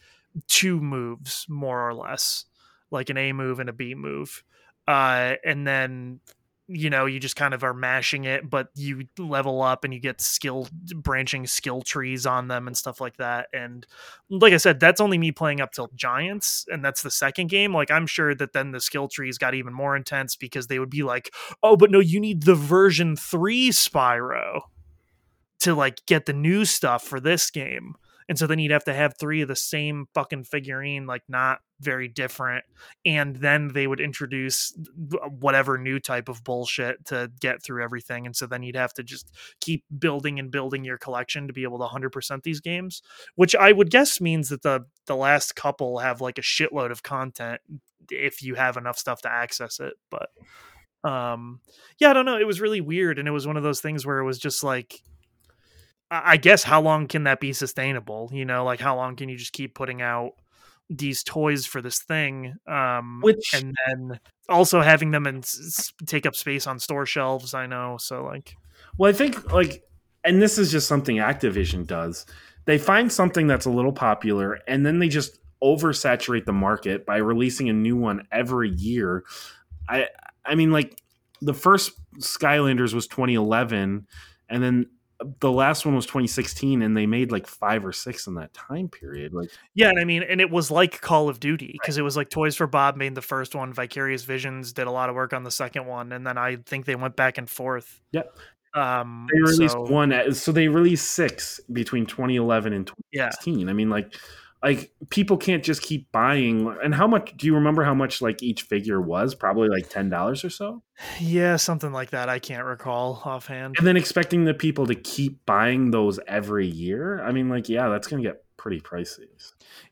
two moves more or less like an a move and a b move uh and then you know you just kind of are mashing it but you level up and you get skill branching skill trees on them and stuff like that and like i said that's only me playing up till giants and that's the second game like i'm sure that then the skill trees got even more intense because they would be like oh but no you need the version 3 spyro to like get the new stuff for this game and so then you'd have to have three of the same fucking figurine like not very different and then they would introduce whatever new type of bullshit to get through everything and so then you'd have to just keep building and building your collection to be able to 100% these games which i would guess means that the the last couple have like a shitload of content if you have enough stuff to access it but um yeah i don't know it was really weird and it was one of those things where it was just like I guess how long can that be sustainable? You know, like how long can you just keep putting out these toys for this thing? Um, Which- and then also having them and take up space on store shelves. I know, so like, Well, I think like, and this is just something Activision does. They find something that's a little popular, and then they just oversaturate the market by releasing a new one every year. I, I mean, like the first Skylanders was 2011, and then the last one was 2016, and they made like five or six in that time period. Like, yeah, and I mean, and it was like Call of Duty because it was like Toys for Bob made the first one, Vicarious Visions did a lot of work on the second one, and then I think they went back and forth. Yep. Um, they released so, one, so they released six between 2011 and Yeah. 2016. I mean, like, like people can't just keep buying. And how much do you remember? How much like each figure was? Probably like ten dollars or so. Yeah, something like that. I can't recall offhand. And then expecting the people to keep buying those every year. I mean, like, yeah, that's gonna get pretty pricey.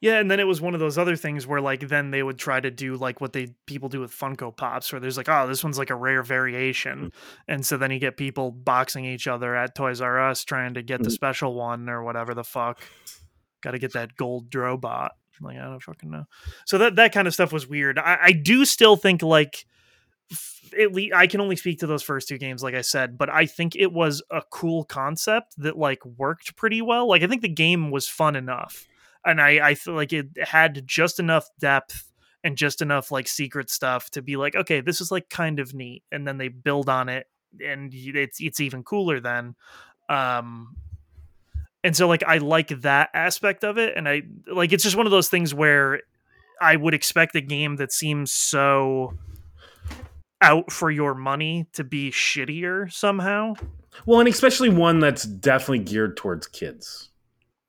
Yeah, and then it was one of those other things where like then they would try to do like what they people do with Funko Pops, where there's like, oh, this one's like a rare variation, and so then you get people boxing each other at Toys R Us trying to get the Mhm. special one or whatever the fuck. Got to get that gold Drobot. Like I don't fucking know. So that that kind of stuff was weird. I, I do still think like at least I can only speak to those first two games, like I said, but I think it was a cool concept that like worked pretty well. Like I think the game was fun enough, and I I feel like it had just enough depth and just enough like secret stuff to be like, okay, this is like kind of neat, and then they build on it, and it's it's even cooler then. Um, and so like I like that aspect of it, and I like it's just one of those things where I would expect a game that seems so out for your money to be shittier somehow. Well, and especially one that's definitely geared towards kids.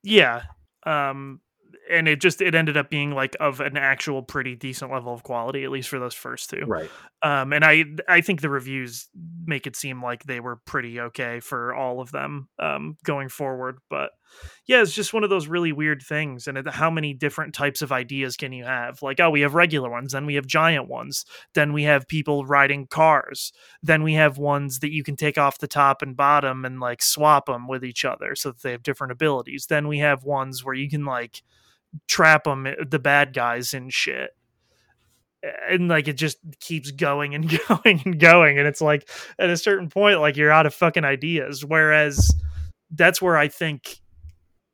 Yeah. Um and it just it ended up being like of an actual pretty decent level of quality at least for those first two. Right. Um and I I think the reviews make it seem like they were pretty okay for all of them um going forward, but yeah, it's just one of those really weird things and how many different types of ideas can you have? Like oh, we have regular ones, then we have giant ones, then we have people riding cars, then we have ones that you can take off the top and bottom and like swap them with each other so that they have different abilities. Then we have ones where you can like trap them eh, the bad guys and shit and like it just keeps going and going and going and it's like at a certain point like you're out of fucking ideas whereas that's where i think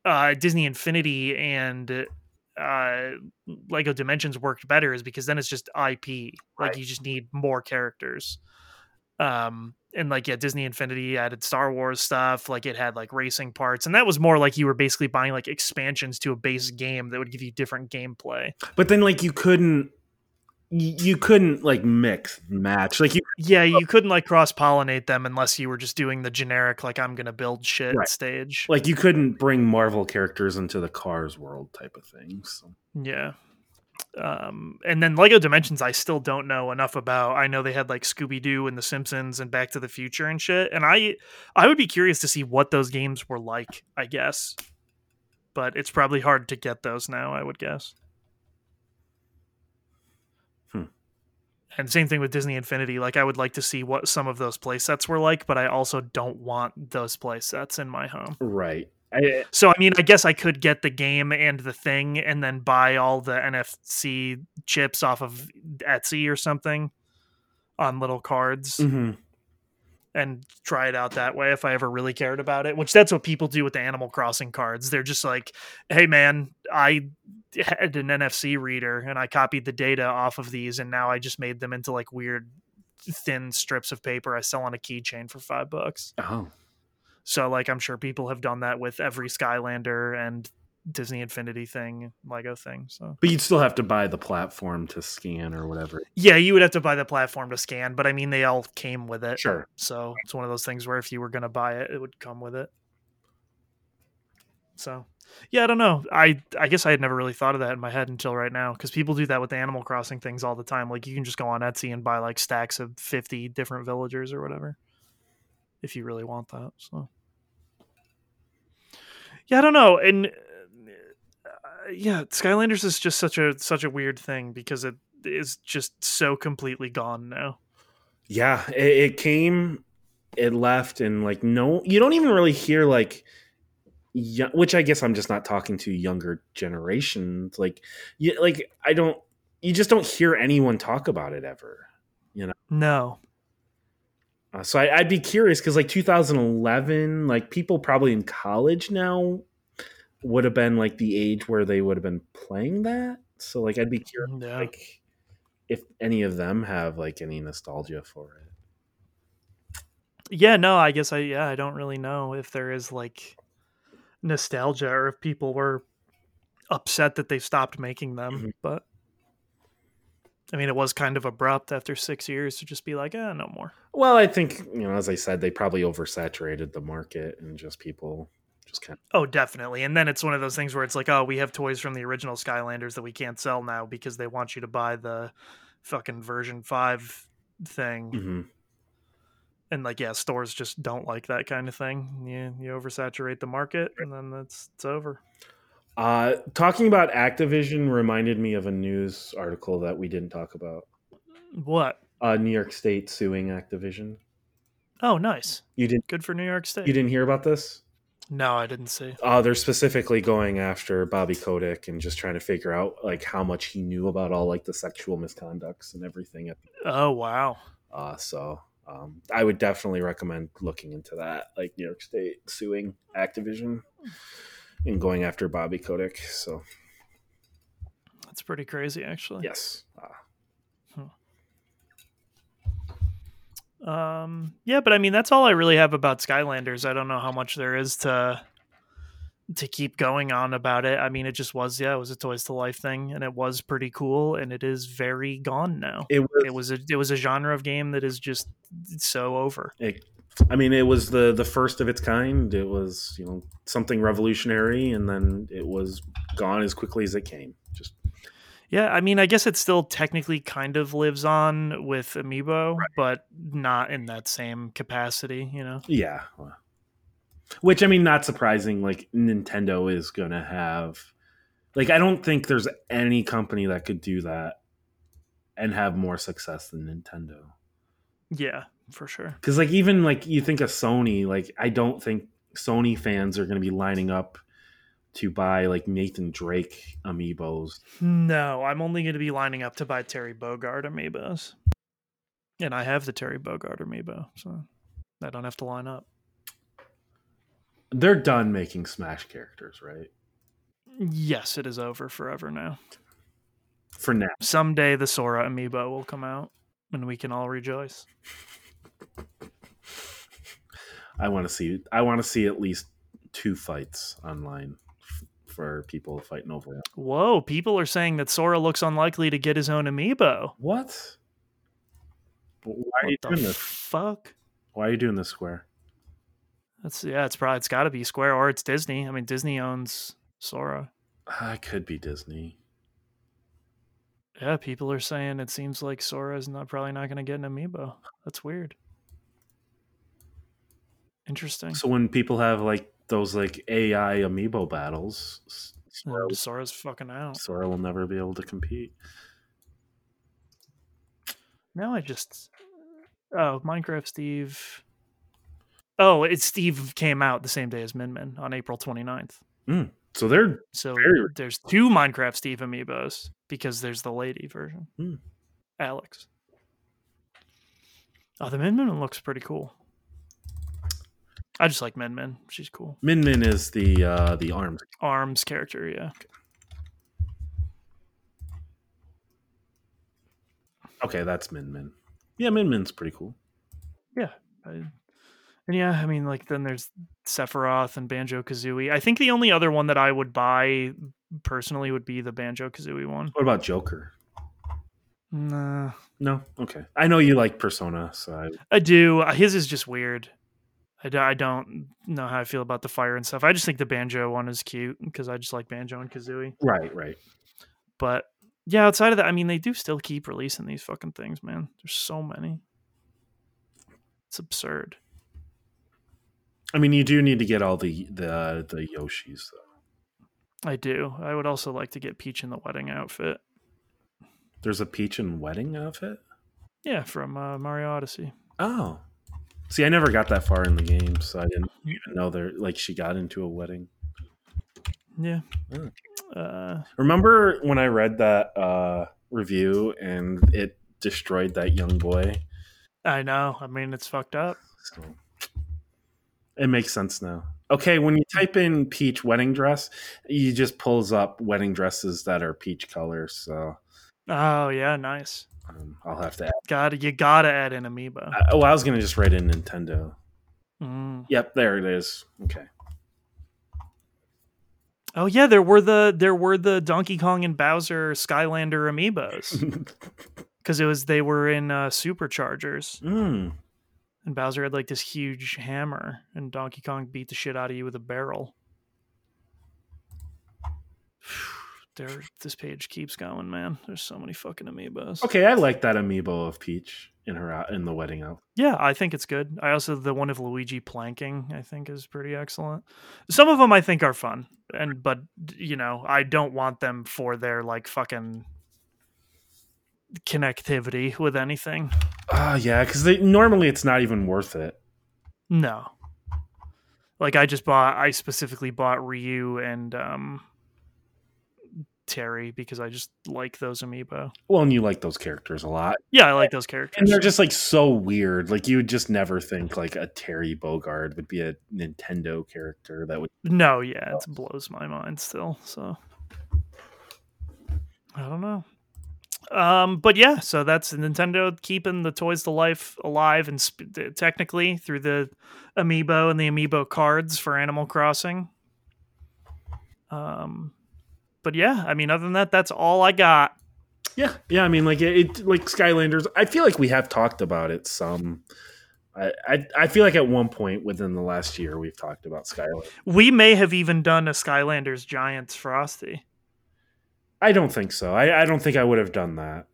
uh disney infinity and uh lego dimensions worked better is because then it's just ip like Right. you just need more characters. Um and like yeah disney infinity added star wars stuff like it had like racing parts and that was more like you were basically buying like expansions to a base game that would give you different gameplay. But then, like, you couldn't, you couldn't like mix match. Like, you yeah you couldn't like cross pollinate them unless you were just doing the generic like i'm gonna build shit Right. stage like you couldn't bring Marvel characters into the Cars world type of thing. So. yeah um and then lego dimensions i still don't know enough about i know they had like scooby-doo and the simpsons and back to the future and shit and i i would be curious to see what those games were like i guess but it's probably hard to get those now i would guess And same thing with Disney Infinity. Like I would like to see what some of those play sets were like, but I also don't want those play sets in my home. Right. I, So I mean, I guess I could get the game and the thing and then buy all the NFC chips off of Etsy or something on little cards mhm. And try it out that way if I ever really cared about it, which that's what people do with the Animal Crossing cards. They're just like, "Hey man, I had an NFC reader and I copied the data off of these and now I just made them into like weird thin strips of paper I sell on a keychain for 5 bucks." Oh. So like I'm sure people have done that with every Skylander and Disney Infinity thing, Lego thing. So But you'd still have to buy the platform to scan or whatever. yeah, you would have to buy the platform to scan, but I mean they all came with it. Sure. So it's one of those things where if you were gonna buy it, it would come with it. So yeah, I don't know. I I guess I had never really thought of that in my head until right now because people do that with the Animal Crossing things all the time. Like you can just go on Etsy and buy like stacks of fifty different villagers or whatever, if you really want that. So yeah, I don't know. And yeah, Skylanders is just such a such a weird thing because it is just so completely gone now. Yeah, it, it came, it left, and like no, you don't even really hear like, yo- which I guess I'm just not talking to younger generations. Like, you, like I don't, you just don't hear anyone talk about it ever. You know? No. Uh, so I, I'd be curious because like 2011, like people probably in college now would have been like the age where they would have been playing that. So like I'd be curious Yeah. like if any of them have like any nostalgia for it. Yeah, no, I guess I yeah, I don't really know if there is like nostalgia or if people were upset that they stopped making them, Mhm. but I mean it was kind of abrupt after 6 years to just be like, "Eh, no more." Well, I think you know, as I said, they probably oversaturated the market and just people just kind Oh, definitely. And then it's one of those things where it's like, "Oh, we have toys from the original Skylanders that we can't sell now because they want you to buy the fucking version 5 thing." of. Mhm. And like, yeah, stores just don't like that kind of thing. You you oversaturate the market and then it's it's over. Uh, talking about Activision reminded me of a news article that we didn't talk about. What? Uh, New York State suing Activision. Oh, nice. You didn't. Good for New York State. You didn't hear about this? No, I didn't see. Uh, they're specifically going after Bobby Kotick and just trying to figure out like how much he knew about all like the sexual misconducts and everything. Oh, wow. Uh, so um, I would definitely recommend looking into that, like New York State suing Activision and going after Bobby Kotick. So That's pretty crazy, actually. yes, uh, Um, yeah, but I mean, that's all I really have about Skylanders. I don't know how much there is to to keep going on about it. I mean, it just was, yeah, it was a Toys to Life thing, and it was pretty cool, and it is very gone now. it was. It was a it was a genre of game that is just so over. It, I mean, it was the the first of its kind. It was you know something revolutionary, and then it was gone as quickly as it came. Yeah, I mean, I guess it still technically kind of lives on with Amiibo, but not in that same capacity, you know. yeah. Which I mean, not surprising. Like Nintendo is gonna have, like I don't think there's any company that could do that and have more success than Nintendo. Yeah, for sure. Because like even like you think of Sony, like I don't think Sony fans are gonna be lining up to buy like Nathan Drake amiibos. No, I'm only going to be lining up to buy Terry Bogard amiibos. And I have the Terry Bogard amiibo, so I don't have to line up. They're done making Smash characters, right? Yes, it is over forever now. For now. Someday the Sora amiibo will come out and we can all rejoice. I want to see. I want to see at least two fights online for people fighting over it. Whoa, people are saying that Sora looks unlikely to get his own amiibo. What? Why are What you the doing this? fuck? Why are you doing this, Square? That's yeah, it's probably it's got to be Square or it's Disney. I mean, Disney owns Sora. Ah, I could be Disney. Yeah, people are saying it seems like Sora is not probably not going to get an amiibo. That's weird. Interesting. So when people have like those like AI amiibo battles, Sora, Sora's fucking out. Sora will never be able to compete. Now I just oh Minecraft Steve. Oh, it's Steve came out the same day as Min Min on April 29th. So they're So Very- there's two Minecraft Steve amiibos because there's the lady version. Hmm. Alex. Oh, the Min Min looks pretty cool. I just like Min Min. She's cool. Min Min is the uh the arms. Arms character, yeah. Okay, that's Min Min. Yeah, Min Min's pretty cool. I, and yeah, I mean, like then there's Sephiroth and Banjo Kazooie. I think the only other one that I would buy personally would be the Banjo Kazooie one. What about Joker? Nah, No, okay. I know you like Persona, so I, I do. His is just weird. I, I don't know how I feel about the fire and stuff. I just think the Banjo one is cute because I just like Banjo and Kazooie. right, right. But yeah, outside of that, I mean, they do still keep releasing these fucking things, man. There's so many. It's absurd. I mean, you do need to get all the the the Yoshis though. I do. I would also like to get Peach in the wedding outfit. There's a Peach and wedding outfit. Yeah, from uh, Mario Odyssey. Oh, see, I never got that far in the game, so I didn't even know there. Like, she got into a wedding. Yeah. Oh. Uh, Remember when I read that uh, review and it destroyed that young boy? I know. I mean, it's fucked up. So it makes sense now. Okay, when you type in peach wedding dress, you just pulls up wedding dresses that are peach color. So Oh yeah, nice. um, I'll have to. Add. Got You gotta add in amiibo. I, oh, I was gonna just write in Nintendo. Mm. Yep, there it is. Okay. Oh yeah, there were the there were the Donkey Kong and Bowser Skylander amiibos because it was they were in uh, superchargers mm. and Bowser had like this huge hammer and Donkey Kong beat the shit out of you with a barrel. There, this page keeps going, man. There's so many fucking amiibos. Okay, I like that amiibo of Peach in her out in the wedding outfit. Yeah, I think it's good. I also the one of Luigi planking I think is pretty excellent. Some of them I think are fun, and but you know I don't want them for their like fucking connectivity with anything. Ah, yeah, because normally it's not even worth it. No, like I just bought. I specifically bought Ryu and um Terry because I just like those amiibo. Well, and you like those characters a lot, Yeah, I like those characters. and they're just like so weird. Like you would just never think like a Terry Bogard would be a Nintendo character that would. No, yeah, it blows my mind still. So I don't know. Um, but yeah, so that's Nintendo keeping the toys to life alive and sp- technically through the amiibo and the amiibo cards for Animal Crossing. Um, but yeah, I mean, other than that, that's all I got. Yeah, yeah. I mean, like it, it like Skylanders. I feel like we have talked about it some. I, I I feel like at one point within the last year we've talked about Skylanders. We may have even done a Skylanders Giants Frosty. I don't think so. I, I don't think I would have done that.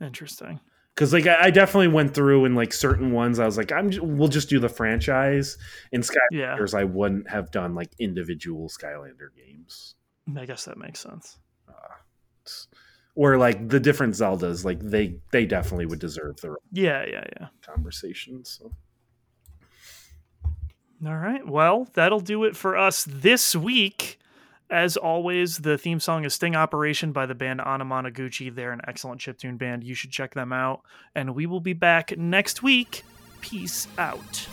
Interesting. because like I, I definitely went through and like certain ones I was like I'm j- we'll just do the franchise in Yeah, Skylanders I wouldn't have done like individual Skylander games I guess that makes sense. It's- or like the different Zeldas like they they definitely would deserve their Yeah, yeah, yeah. conversation so All right. Well, that'll do it for us this week. As always, the theme song is Sting Operation by the band Anamanaguchi. They're an excellent chiptune band. You should check them out. And we will be back next week. Peace out.